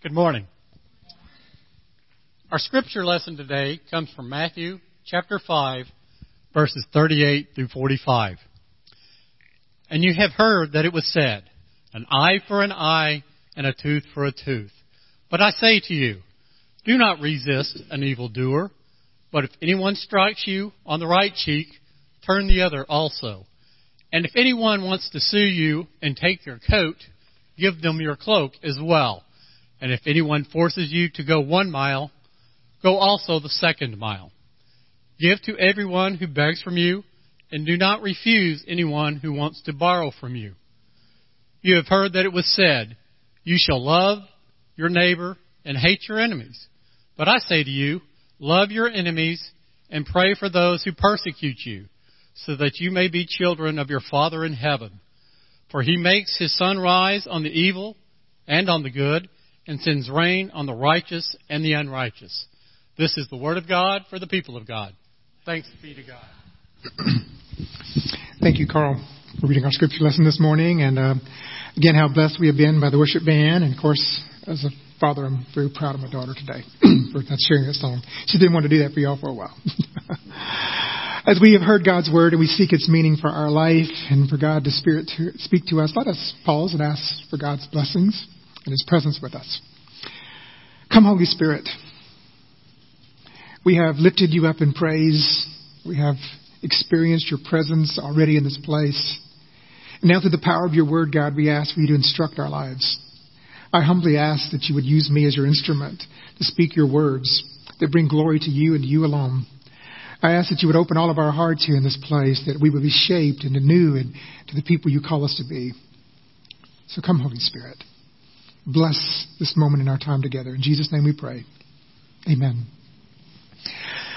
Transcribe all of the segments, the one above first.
Good morning. Our scripture lesson today comes from Matthew chapter 5, verses 38 through 45. And you have heard that it was said, an eye for an eye and a tooth for a tooth. But I say to you, do not resist an evildoer, but if anyone strikes you on the right cheek, turn the other also. And if anyone wants to sue you and take your coat, give them your cloak as well. And if anyone forces you to go one mile, go also the second mile. Give to everyone who begs from you, and do not refuse anyone who wants to borrow from you. You have heard that it was said, You shall love your neighbor and hate your enemies. But I say to you, love your enemies and pray for those who persecute you, so that you may be children of your Father in heaven. For he makes his sun rise on the evil and on the good, and sends rain on the righteous and the unrighteous. This is the word of God for the people of God. Thanks be to God. Thank you, Carl, for reading our scripture lesson this morning. And uh, again, how blessed we have been by the worship band. And of course, as a father, I'm very proud of my daughter today for not sharing that song. She didn't want to do that for y'all for a while. as we have heard God's word and we seek its meaning for our life and for God to, spirit to speak to us, let us pause and ask for God's blessings and His presence with us. Come, Holy Spirit. We have lifted you up in praise. We have experienced your presence already in this place. And now, through the power of your word, God, we ask for you to instruct our lives. I humbly ask that you would use me as your instrument to speak your words that bring glory to you and you alone. I ask that you would open all of our hearts here in this place, that we would be shaped into new and to the people you call us to be. So come, Holy Spirit bless this moment in our time together. In Jesus' name we pray. Amen.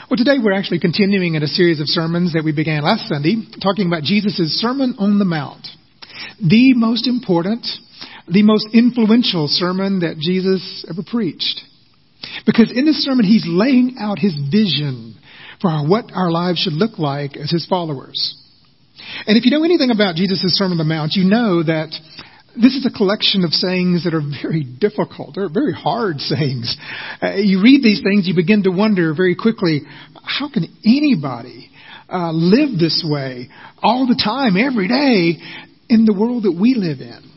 Well, today we're actually continuing in a series of sermons that we began last Sunday, talking about Jesus' Sermon on the Mount. The most important, the most influential sermon that Jesus ever preached. Because in this sermon, he's laying out his vision for what our lives should look like as his followers. And if you know anything about Jesus' Sermon on the Mount, you know that this is a collection of sayings that are very difficult. They're very hard sayings. Uh, you read these things, you begin to wonder very quickly, how can anybody uh, live this way all the time, every day, in the world that we live in?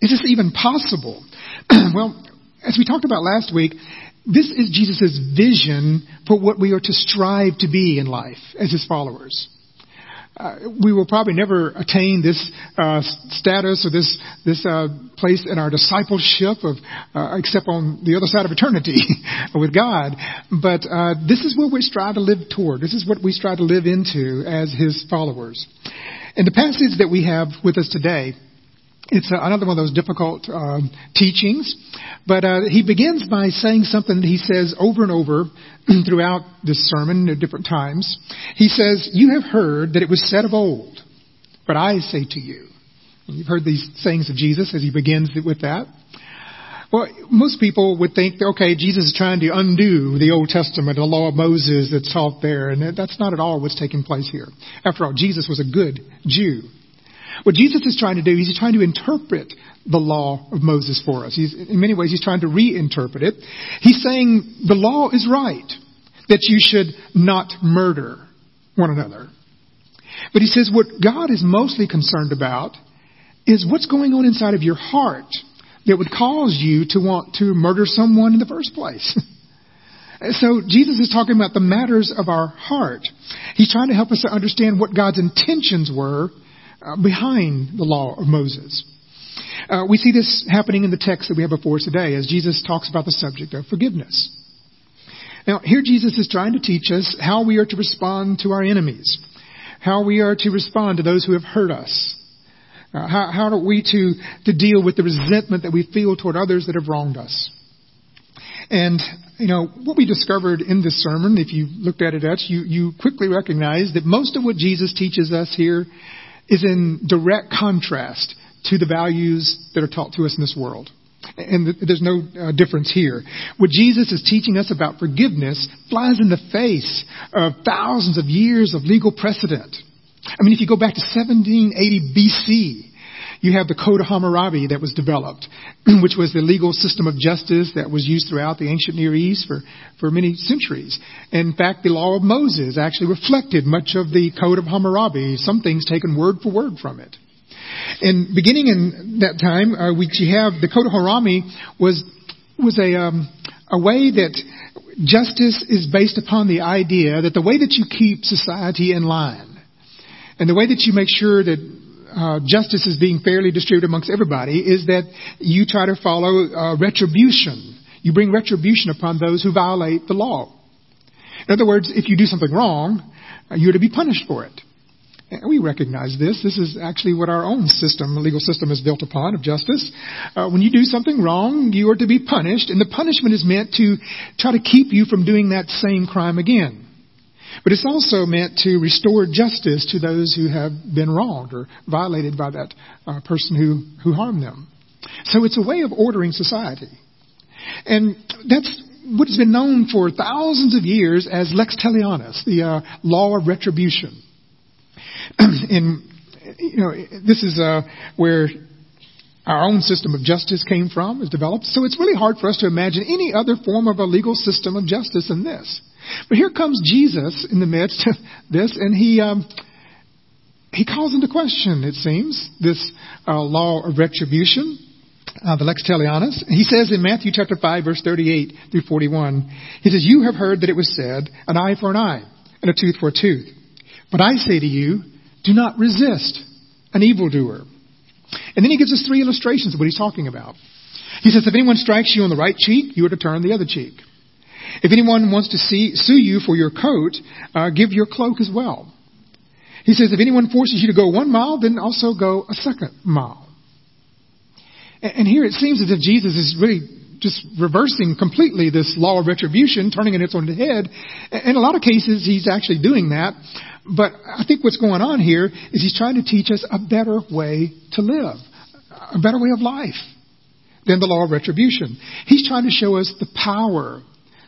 Is this even possible? well, as we talked about last week, this is Jesus' vision for what we are to strive to be in life as his followers. Uh, we will probably never attain this uh, status or this this uh, place in our discipleship of uh, except on the other side of eternity with God. But uh, this is what we strive to live toward. This is what we strive to live into as His followers. In the passage that we have with us today, it's another one of those difficult uh, teachings. But uh, he begins by saying something that he says over and over throughout this sermon at different times. He says, You have heard that it was said of old, but I say to you. And you've heard these sayings of Jesus as he begins with that. Well, most people would think, okay, Jesus is trying to undo the Old Testament, the law of Moses that's taught there, and that's not at all what's taking place here. After all, Jesus was a good Jew. What Jesus is trying to do is he's trying to interpret the law of Moses for us. He's, in many ways, he's trying to reinterpret it. He's saying the law is right, that you should not murder one another. But he says what God is mostly concerned about is what's going on inside of your heart that would cause you to want to murder someone in the first place. so Jesus is talking about the matters of our heart. He's trying to help us to understand what God's intentions were uh, behind the law of Moses. Uh, we see this happening in the text that we have before us today as Jesus talks about the subject of forgiveness. Now, here Jesus is trying to teach us how we are to respond to our enemies, how we are to respond to those who have hurt us, uh, how, how are we to, to deal with the resentment that we feel toward others that have wronged us. And, you know, what we discovered in this sermon, if you looked at it, you, you quickly recognize that most of what Jesus teaches us here is in direct contrast to the values that are taught to us in this world. And there's no uh, difference here. What Jesus is teaching us about forgiveness flies in the face of thousands of years of legal precedent. I mean, if you go back to 1780 BC, You have the Code of Hammurabi that was developed, which was the legal system of justice that was used throughout the ancient Near East for, for many centuries. In fact, the law of Moses actually reflected much of the Code of Hammurabi, some things taken word for word from it. And beginning in that time, uh, we have the Code of Hammurabi was was a um, a way that justice is based upon the idea that the way that you keep society in line and the way that you make sure that uh, justice is being fairly distributed amongst everybody is that you try to follow uh, retribution. You bring retribution upon those who violate the law. In other words, if you do something wrong, uh, you're to be punished for it. And we recognize this. This is actually what our own system, legal system, is built upon of justice. Uh, when you do something wrong, you are to be punished, and the punishment is meant to try to keep you from doing that same crime again. But it's also meant to restore justice to those who have been wronged or violated by that uh, person who, who harmed them. So it's a way of ordering society. And that's what has been known for thousands of years as lex talionis, the uh, law of retribution. and, you know, this is uh, where our own system of justice came from, is developed. So it's really hard for us to imagine any other form of a legal system of justice than this. But here comes Jesus in the midst of this, and he um, he calls into question, it seems, this uh, law of retribution, uh, the lex talionis. He says in Matthew chapter five, verse thirty-eight through forty-one, he says, "You have heard that it was said, an eye for an eye, and a tooth for a tooth. But I say to you, do not resist an evildoer." And then he gives us three illustrations of what he's talking about. He says, "If anyone strikes you on the right cheek, you are to turn the other cheek." If anyone wants to see, sue you for your coat, uh, give your cloak as well. He says, if anyone forces you to go one mile, then also go a second mile. And, and here it seems as if Jesus is really just reversing completely this law of retribution, turning it on its head. In a lot of cases, he's actually doing that. But I think what's going on here is he's trying to teach us a better way to live, a better way of life than the law of retribution. He's trying to show us the power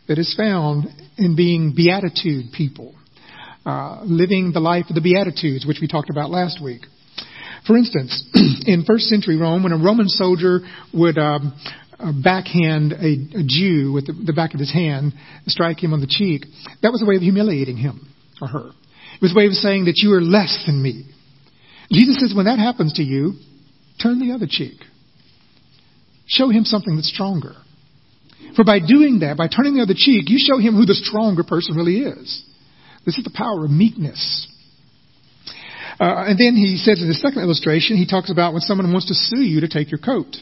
that is found in being beatitude people, uh, living the life of the beatitudes, which we talked about last week. For instance, in first century Rome, when a Roman soldier would um, uh, backhand a, a Jew with the, the back of his hand, strike him on the cheek, that was a way of humiliating him or her. It was a way of saying that you are less than me. Jesus says, when that happens to you, turn the other cheek. Show him something that's stronger. For by doing that, by turning the other cheek, you show him who the stronger person really is. This is the power of meekness. Uh, and then he says in the second illustration, he talks about when someone wants to sue you to take your coat.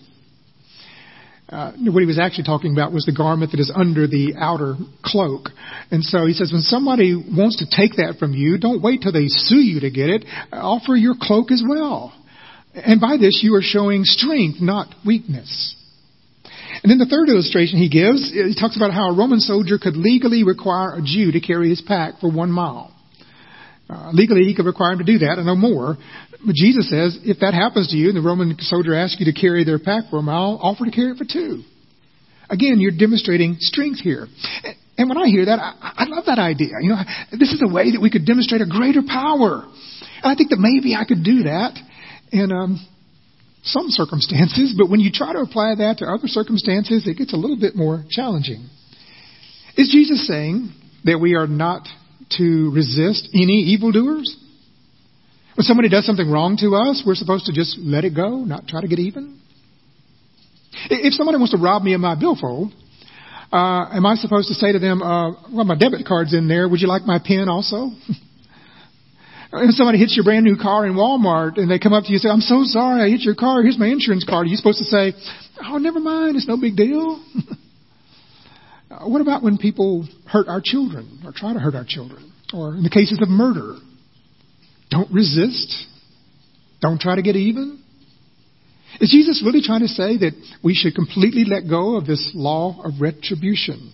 Uh, what he was actually talking about was the garment that is under the outer cloak. And so he says, when somebody wants to take that from you, don't wait till they sue you to get it. Offer your cloak as well. And by this, you are showing strength, not weakness. And then the third illustration he gives, he talks about how a Roman soldier could legally require a Jew to carry his pack for one mile. Uh, legally, he could require him to do that and no more. But Jesus says, if that happens to you and the Roman soldier asks you to carry their pack for a mile, offer to carry it for two. Again, you're demonstrating strength here. And when I hear that, I, I love that idea. You know, this is a way that we could demonstrate a greater power. And I think that maybe I could do that. in um, some circumstances, but when you try to apply that to other circumstances, it gets a little bit more challenging. Is Jesus saying that we are not to resist any evildoers? When somebody does something wrong to us, we're supposed to just let it go, not try to get even? If somebody wants to rob me of my billfold, uh, am I supposed to say to them, uh, well, my debit card's in there. Would you like my pen also? If somebody hits your brand new car in Walmart and they come up to you and say, I'm so sorry I hit your car. Here's my insurance card. Are you supposed to say, Oh, never mind. It's no big deal? what about when people hurt our children or try to hurt our children? Or in the cases of murder, don't resist. Don't try to get even. Is Jesus really trying to say that we should completely let go of this law of retribution?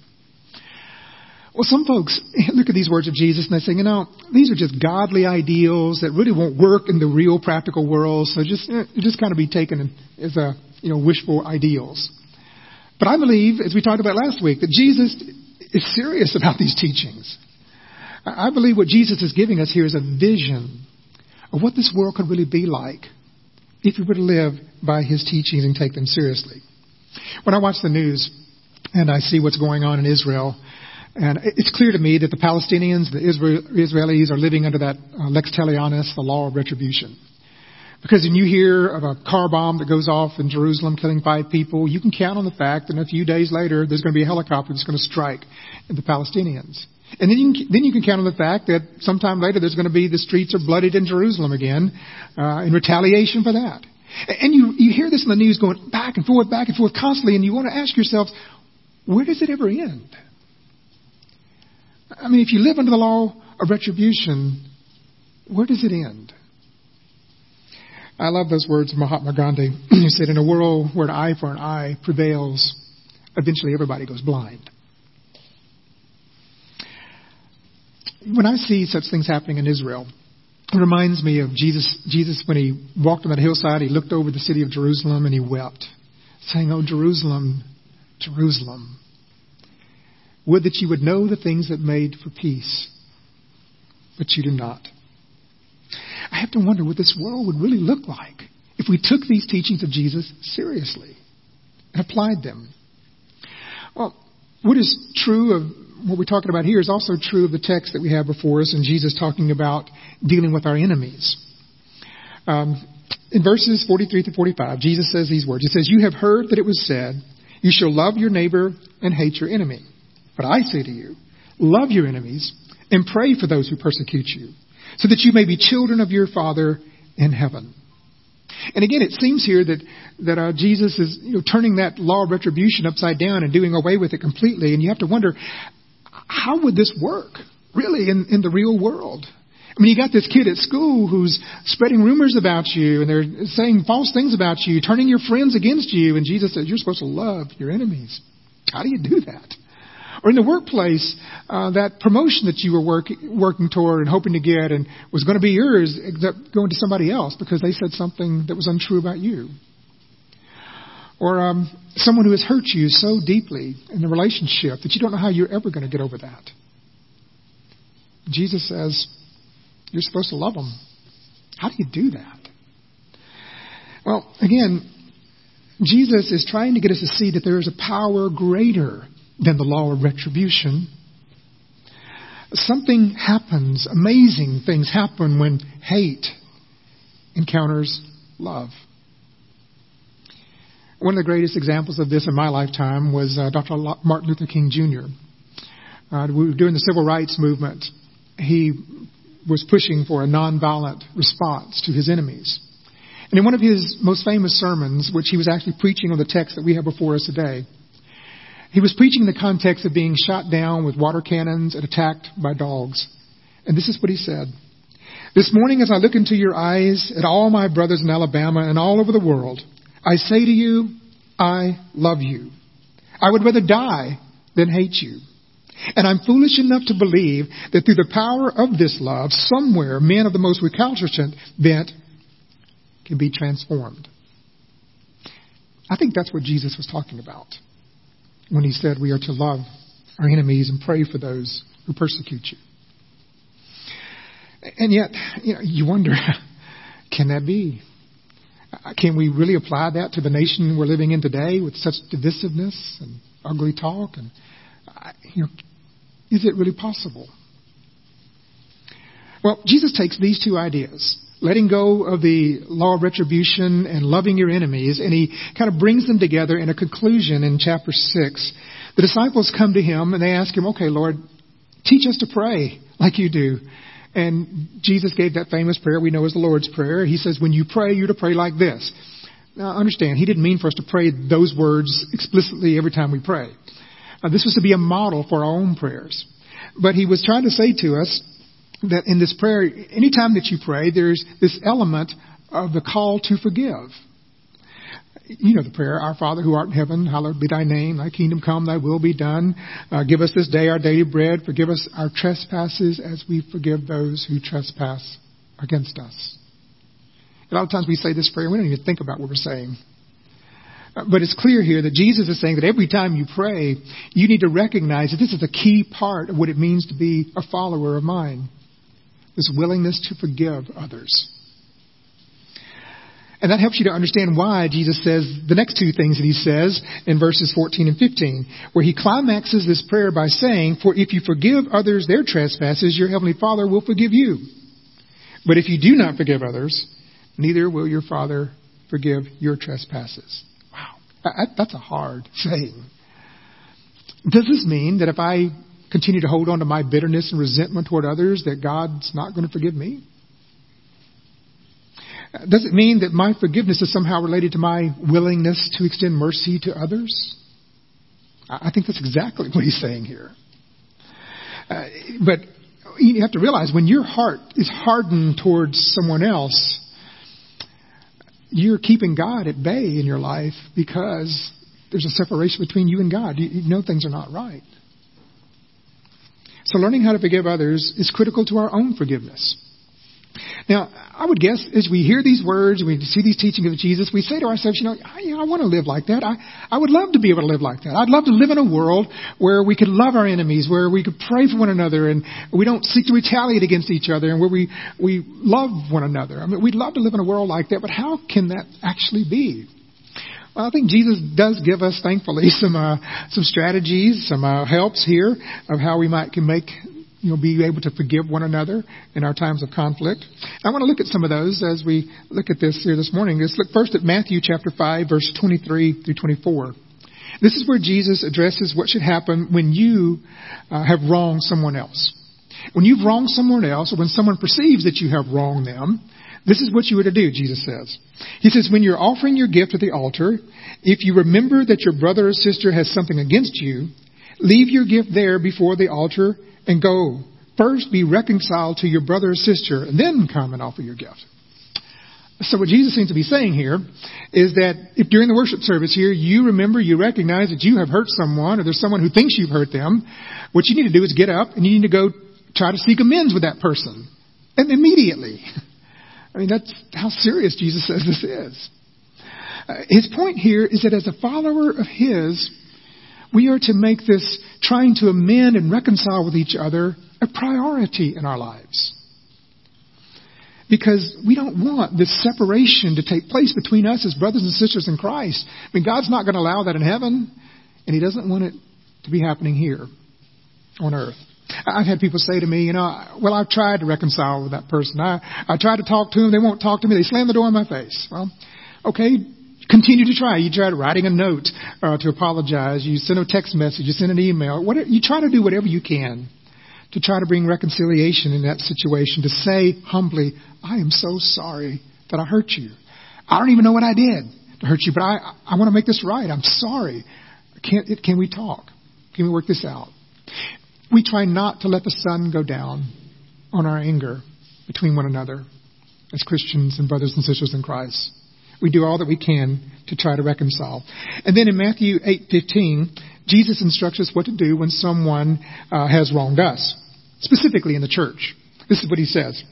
Well, some folks look at these words of Jesus and they say, you know, these are just godly ideals that really won't work in the real practical world, so just eh, just kind of be taken as a you know wishful ideals. But I believe, as we talked about last week, that Jesus is serious about these teachings. I believe what Jesus is giving us here is a vision of what this world could really be like if we were to live by his teachings and take them seriously. When I watch the news and I see what's going on in Israel, and it's clear to me that the Palestinians, the Israelis, are living under that uh, lex talionis, the law of retribution. Because when you hear of a car bomb that goes off in Jerusalem killing five people, you can count on the fact that a few days later there's going to be a helicopter that's going to strike the Palestinians. And then you, can, then you can count on the fact that sometime later there's going to be the streets are bloodied in Jerusalem again uh, in retaliation for that. And you, you hear this in the news going back and forth, back and forth constantly, and you want to ask yourself, where does it ever end? I mean, if you live under the law of retribution, where does it end? I love those words of Mahatma Gandhi. he said, In a world where an eye for an eye prevails, eventually everybody goes blind. When I see such things happening in Israel, it reminds me of Jesus, Jesus when he walked on that hillside, he looked over the city of Jerusalem and he wept, saying, Oh, Jerusalem, Jerusalem, would that you would know the things that made for peace, but you do not. I have to wonder what this world would really look like if we took these teachings of Jesus seriously and applied them. Well, what is true of what we're talking about here is also true of the text that we have before us and Jesus talking about dealing with our enemies. Um, in verses 43 to 45, Jesus says these words. He says, You have heard that it was said, You shall love your neighbor and hate your enemy. But I say to you, love your enemies and pray for those who persecute you, so that you may be children of your Father in heaven. And again, it seems here that that uh, Jesus is you know, turning that law of retribution upside down and doing away with it completely. And you have to wonder, how would this work really in, in the real world? I mean, you got this kid at school who's spreading rumors about you and they're saying false things about you, turning your friends against you, and Jesus says you're supposed to love your enemies. How do you do that? Or in the workplace, uh, that promotion that you were work, working toward and hoping to get and was going to be yours, except going to somebody else because they said something that was untrue about you. Or um, someone who has hurt you so deeply in the relationship that you don't know how you're ever going to get over that. Jesus says, You're supposed to love them. How do you do that? Well, again, Jesus is trying to get us to see that there is a power greater than the law of retribution. Something happens, amazing things happen when hate encounters love. One of the greatest examples of this in my lifetime was uh, Dr. Martin Luther King Jr. Uh, during the civil rights movement, he was pushing for a nonviolent response to his enemies. And in one of his most famous sermons, which he was actually preaching on the text that we have before us today, he was preaching in the context of being shot down with water cannons and attacked by dogs. And this is what he said. This morning, as I look into your eyes at all my brothers in Alabama and all over the world, I say to you, I love you. I would rather die than hate you. And I'm foolish enough to believe that through the power of this love, somewhere men of the most recalcitrant bent can be transformed. I think that's what Jesus was talking about when he said we are to love our enemies and pray for those who persecute you. And yet, you know, you wonder, can that be? Uh, can we really apply that to the nation we're living in today with such divisiveness and ugly talk? And uh, you know, is it really possible? Well, Jesus takes these two ideas, letting go of the law of retribution and loving your enemies, and he kind of brings them together in a conclusion in chapter 6. The disciples come to him and they ask him, okay, Lord, teach us to pray like you do. And Jesus gave that famous prayer we know as the Lord's Prayer. He says, when you pray, you're to pray like this. Now, understand, he didn't mean for us to pray those words explicitly every time we pray. Uh, this was to be a model for our own prayers. But he was trying to say to us that in this prayer, anytime that you pray, there's this element of the call to forgive you know the prayer, Our Father who art in heaven, hallowed be thy name, thy kingdom come, thy will be done. Uh, give us this day our daily bread. Forgive us our trespasses as we forgive those who trespass against us. A lot of times we say this prayer, we don't even think about what we're saying. Uh, but it's clear here that Jesus is saying that every time you pray, you need to recognize that this is a key part of what it means to be a follower of mine. This willingness to forgive others. And that helps you to understand why Jesus says the next two things that he says in verses 14 and 15, where he climaxes this prayer by saying, For if you forgive others their trespasses, your heavenly Father will forgive you. But if you do not forgive others, neither will your Father forgive your trespasses. Wow. That's a hard saying. Does this mean that if I continue to hold on to my bitterness and resentment toward others, that God's not going to forgive me? Does it mean that my forgiveness is somehow related to my willingness to extend mercy to others? I think that's exactly what he's saying here. Uh, but you have to realize when your heart is hardened towards someone else, you're keeping God at bay in your life because there's a separation between you and God. You, you know things are not right. So learning how to forgive others is critical to our own forgiveness. Now, I would guess as we hear these words, we see these teachings of Jesus, we say to ourselves, you know, I, you know, I want to live like that. I, I would love to be able to live like that. I'd love to live in a world where we could love our enemies, where we could pray for one another, and we don't seek to retaliate against each other, and where we, we love one another. I mean, we'd love to live in a world like that, but how can that actually be? Well, I think Jesus does give us, thankfully, some uh, some strategies, some uh, helps here of how we might can make you know, be able to forgive one another in our times of conflict. I want to look at some of those as we look at this here this morning. Let's look first at Matthew chapter 5, verse 23 through 24. This is where Jesus addresses what should happen when you uh, have wronged someone else. When you've wronged someone else, or when someone perceives that you have wronged them, this is what you are to do, Jesus says. He says, when you're offering your gift at the altar, if you remember that your brother or sister has something against you, leave your gift there before the altar and go. First be reconciled to your brother or sister, and then come and offer your gift. So what Jesus seems to be saying here is that if during the worship service here you remember, you recognize that you have hurt someone or there's someone who thinks you've hurt them, what you need to do is get up and you need to go try to seek amends with that person. And immediately. I mean, that's how serious Jesus says this is. Uh, his point here is that as a follower of His, we are to make this trying to amend and reconcile with each other a priority in our lives. Because we don't want this separation to take place between us as brothers and sisters in Christ. I mean, God's not going to allow that in heaven, and He doesn't want it to be happening here on earth. I've had people say to me, you know, well, I've tried to reconcile with that person. I, I tried to talk to them. They won't talk to me. They slam the door in my face. Well, okay, continue to try. You try writing a note uh, to apologize. You send a text message. You send an email. You try to do whatever you can to try to bring reconciliation in that situation. To say humbly, "I am so sorry that I hurt you. I don't even know what I did to hurt you, but I I want to make this right. I'm sorry. Can can we talk? Can we work this out?" We try not to let the sun go down on our anger between one another as Christians and brothers and sisters in Christ. We do all that we can to try to reconcile. And then in Matthew 8:15, Jesus instructs us what to do when someone uh, has wronged us, specifically in the church. This is what he says: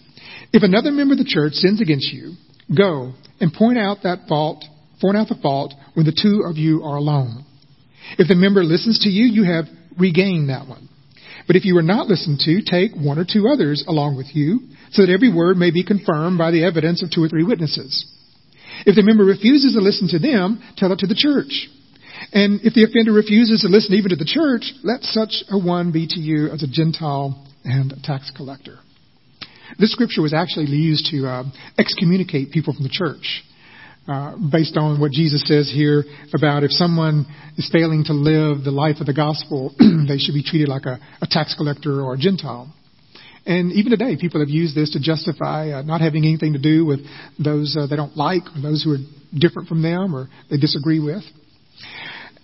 If another member of the church sins against you, go and point out that fault, point out the fault when the two of you are alone. If the member listens to you, you have regained that one. But if you are not listened to, take one or two others along with you, so that every word may be confirmed by the evidence of two or three witnesses. If the member refuses to listen to them, tell it to the church. And if the offender refuses to listen even to the church, let such a one be to you as a Gentile and a tax collector. This scripture was actually used to uh, excommunicate people from the church. Uh, based on what Jesus says here about if someone is failing to live the life of the gospel, they should be treated like a, a tax collector or a Gentile. And even today, people have used this to justify uh, not having anything to do with those uh, they don't like or those who are different from them or they disagree with.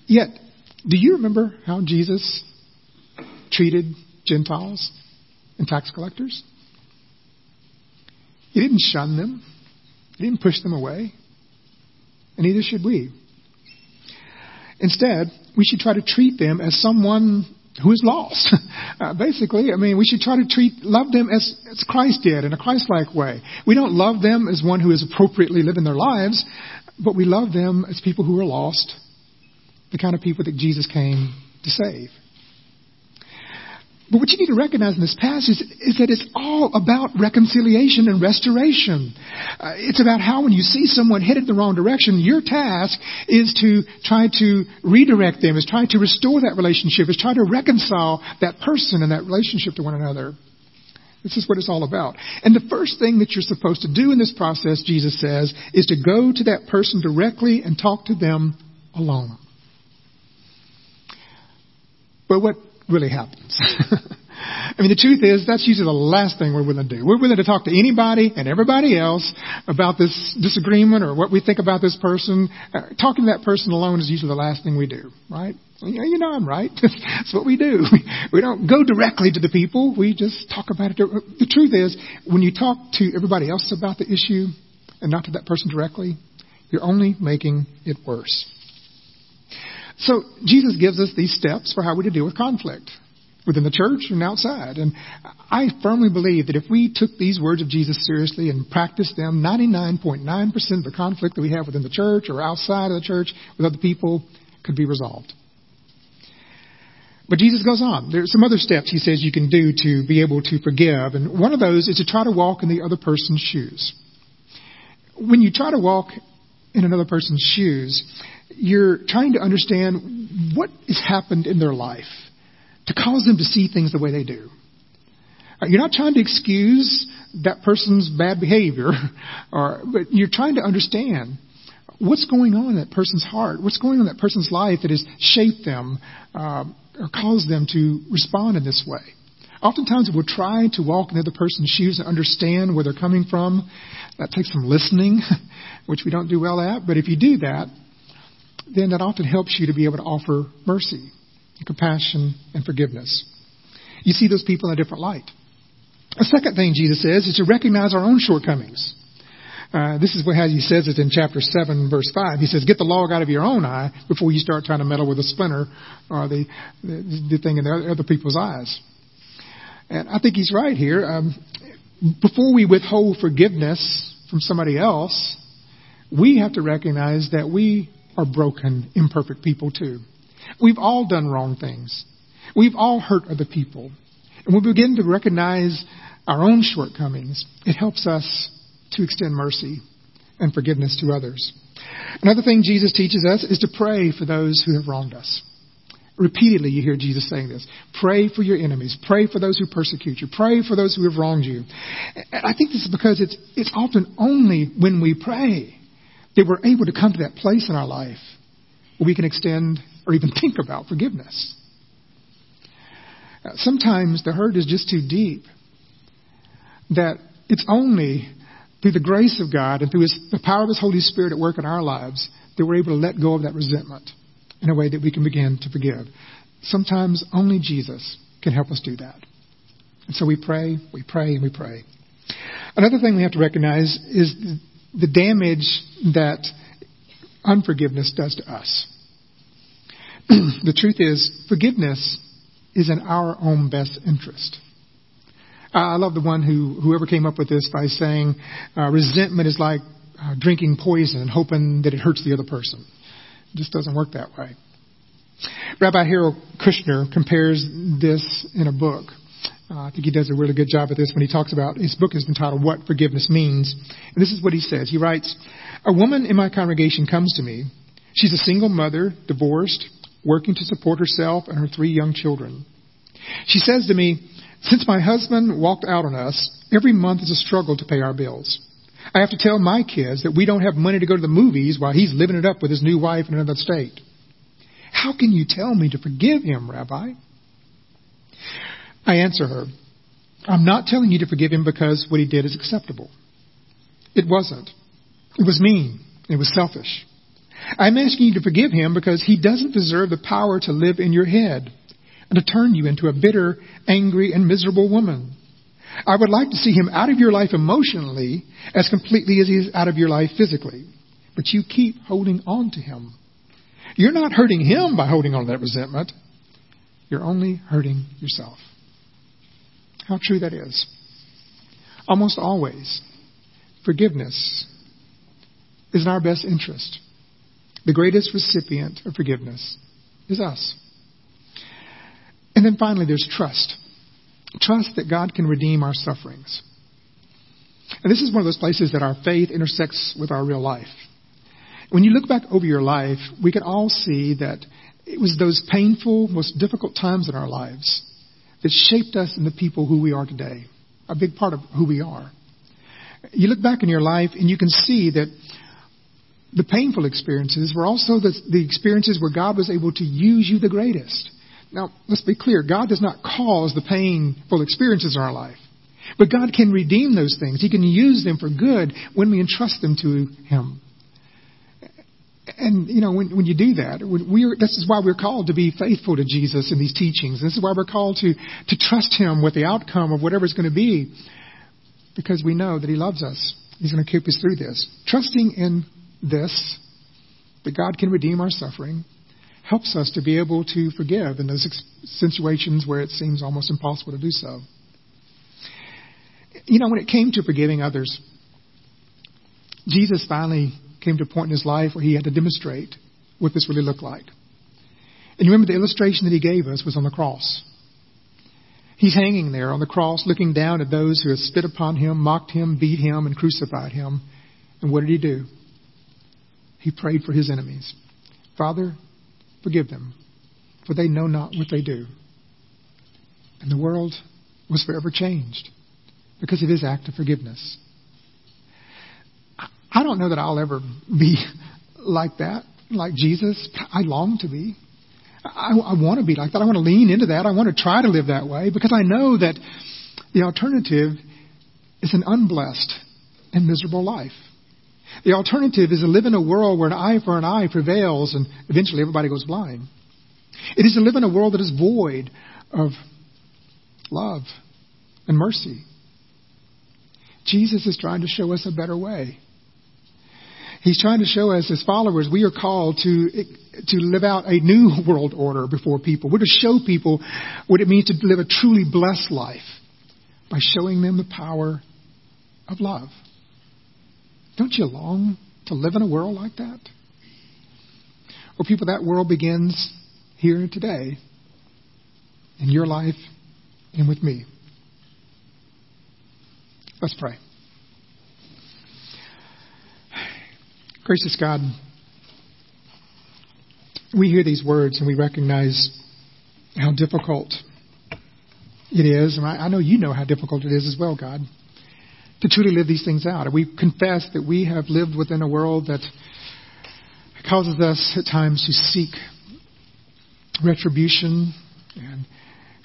Yet, do you remember how Jesus treated Gentiles and tax collectors? He didn't shun them. He didn't push them away. And neither should we. Instead, we should try to treat them as someone who is lost. uh, basically, I mean, we should try to treat, love them as, as Christ did in a Christ-like way. We don't love them as one who is appropriately living their lives, but we love them as people who are lost, the kind of people that Jesus came to save. But what you need to recognize in this passage is that it's all about reconciliation and restoration. Uh, it's about how when you see someone headed the wrong direction, your task is to try to redirect them, is try to restore that relationship, is try to reconcile that person and that relationship to one another. This is what it's all about. And the first thing that you're supposed to do in this process, Jesus says, is to go to that person directly and talk to them alone. But what really happens? I mean, the truth is, that's usually the last thing we're willing to do. We're willing to talk to anybody and everybody else about this disagreement or what we think about this person. Uh, talking to that person alone is usually the last thing we do, right? You know I'm right. That's what we do. We don't go directly to the people. We just talk about it. The truth is, when you talk to everybody else about the issue and not to that person directly, you're only making it worse. So Jesus gives us these steps for how we to deal with conflict within the church and outside. And I firmly believe that if we took these words of Jesus seriously and practiced them, 99.9% of the conflict that we have within the church or outside of the church with other people could be resolved. But Jesus goes on. There are some other steps he says you can do to be able to forgive. And one of those is to try to walk in the other person's shoes. When you try to walk in another person's shoes, you're trying to understand what has happened in their life to cause them to see things the way they do. Uh, you're not trying to excuse that person's bad behavior, or, but you're trying to understand what's going on in that person's heart, what's going on in that person's life that has shaped them uh, or caused them to respond in this way. Oftentimes, we'll try to walk in the other person's shoes and understand where they're coming from. That takes some listening, which we don't do well at. But if you do that, then that often helps you to be able to offer mercy, and compassion, and forgiveness. You see those people in a different light. A second thing Jesus says is to recognize our own shortcomings. Uh, this is what he says it in chapter 7, verse 5. He says, Get the log out of your own eye before you start trying to meddle with the splinter or the, the, the thing in the other people's eyes. And I think he's right here. Um, before we withhold forgiveness from somebody else, we have to recognize that we are broken, imperfect people too. We've all done wrong things. We've all hurt other people. And when we begin to recognize our own shortcomings, it helps us to extend mercy and forgiveness to others. Another thing Jesus teaches us is to pray for those who have wronged us. Repeatedly, you hear Jesus saying this. Pray for your enemies. Pray for those who persecute you. Pray for those who have wronged you. And I think this is because it's, it's often only when we pray that we're able to come to that place in our life where we can extend or even think about forgiveness. Uh, sometimes the hurt is just too deep. That it's only through the grace of God and through his, the power of His Holy Spirit at work in our lives that we're able to let go of that resentment in a way that we can begin to forgive. Sometimes only Jesus can help us do that. And so we pray, we pray, and we pray. Another thing we have to recognize is the damage that unforgiveness does to us. the truth is, forgiveness is in our own best interest. I love the one who whoever came up with this by saying uh, resentment is like uh, drinking poison and hoping that it hurts the other person. It just doesn't work that way. Rabbi Harold Kushner compares this in a book. Uh, I think he does a really good job at this when he talks about his book is entitled What Forgiveness Means. And this is what he says. He writes, A woman in my congregation comes to me. She's a single mother, divorced, working to support herself and her three young children. She says to me, Since my husband walked out on us, every month is a struggle to pay our bills. I have to tell my kids that we don't have money to go to the movies while he's living it up with his new wife in another state. How can you tell me to forgive him, Rabbi? I answer her, I'm not telling you to forgive him because what he did is acceptable. It wasn't. It was mean. It was selfish. I'm asking you to forgive him because he doesn't deserve the power to live in your head and to turn you into a bitter, angry, and miserable woman. I would like to see him out of your life emotionally as completely as he is out of your life physically. But you keep holding on to him. You're not hurting him by holding on to that resentment. You're only hurting yourself. How true that is. Almost always, forgiveness is in our best interest. The greatest recipient of forgiveness is us. And then finally, there's trust. trust that God can redeem our sufferings. And this is one of those places that our faith intersects with our real life. When you look back over your life, we can all see that it was those painful, most difficult times in our lives that shaped us into the people who we are today. A big part of who we are. You look back in your life and you can see that the painful experiences were also the, the experiences where God was able to use you the greatest. Now, let's be clear. God does not cause the painful experiences in our life. But God can redeem those things. He can use them for good when we entrust them to Him. And, you know, when, when you do that, we're, this is why we're called to be faithful to Jesus in these teachings. This is why we're called to, to trust Him with the outcome of whatever it's going to be. Because we know that He loves us. He's going to keep us through this. Trusting in this, that God can redeem our suffering, helps us to be able to forgive in those situations where it seems almost impossible to do so. You know, when it came to forgiving others, Jesus finally came to a point in his life where he had to demonstrate what this really looked like. And you remember the illustration that he gave us was on the cross. He's hanging there on the cross, looking down at those who had spit upon him, mocked him, beat him, and crucified him. And what did he do? He prayed for his enemies. Father, forgive them, for they know not what they do. And the world was forever changed because of his act of forgiveness. I don't know that I'll ever be like that, like Jesus. I long to be. I, I want to be like that. I want to lean into that. I want to try to live that way because I know that the alternative is an unblessed and miserable life. The alternative is to live in a world where an eye for an eye prevails and eventually everybody goes blind. It is to live in a world that is void of love and mercy. Jesus is trying to show us a better way. He's trying to show us as followers we are called to to live out a new world order before people. We're to show people what it means to live a truly blessed life by showing them the power of love. Don't you long to live in a world like that? Well, people, that world begins here today in your life and with me. Let's pray. Gracious God, we hear these words and we recognize how difficult it is. And I, I know you know how difficult it is as well, God, to truly live these things out. We confess that we have lived within a world that causes us at times to seek retribution and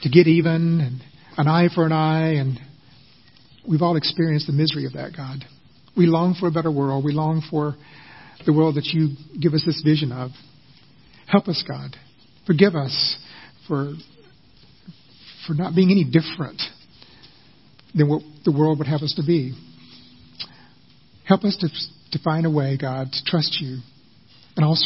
to get even and an eye for an eye. And we've all experienced the misery of that, God. We long for a better world. We long for the world that you give us this vision of. Help us, God. Forgive us for, for not being any different than what the world would have us to be. Help us to, to find a way, God, to trust you and also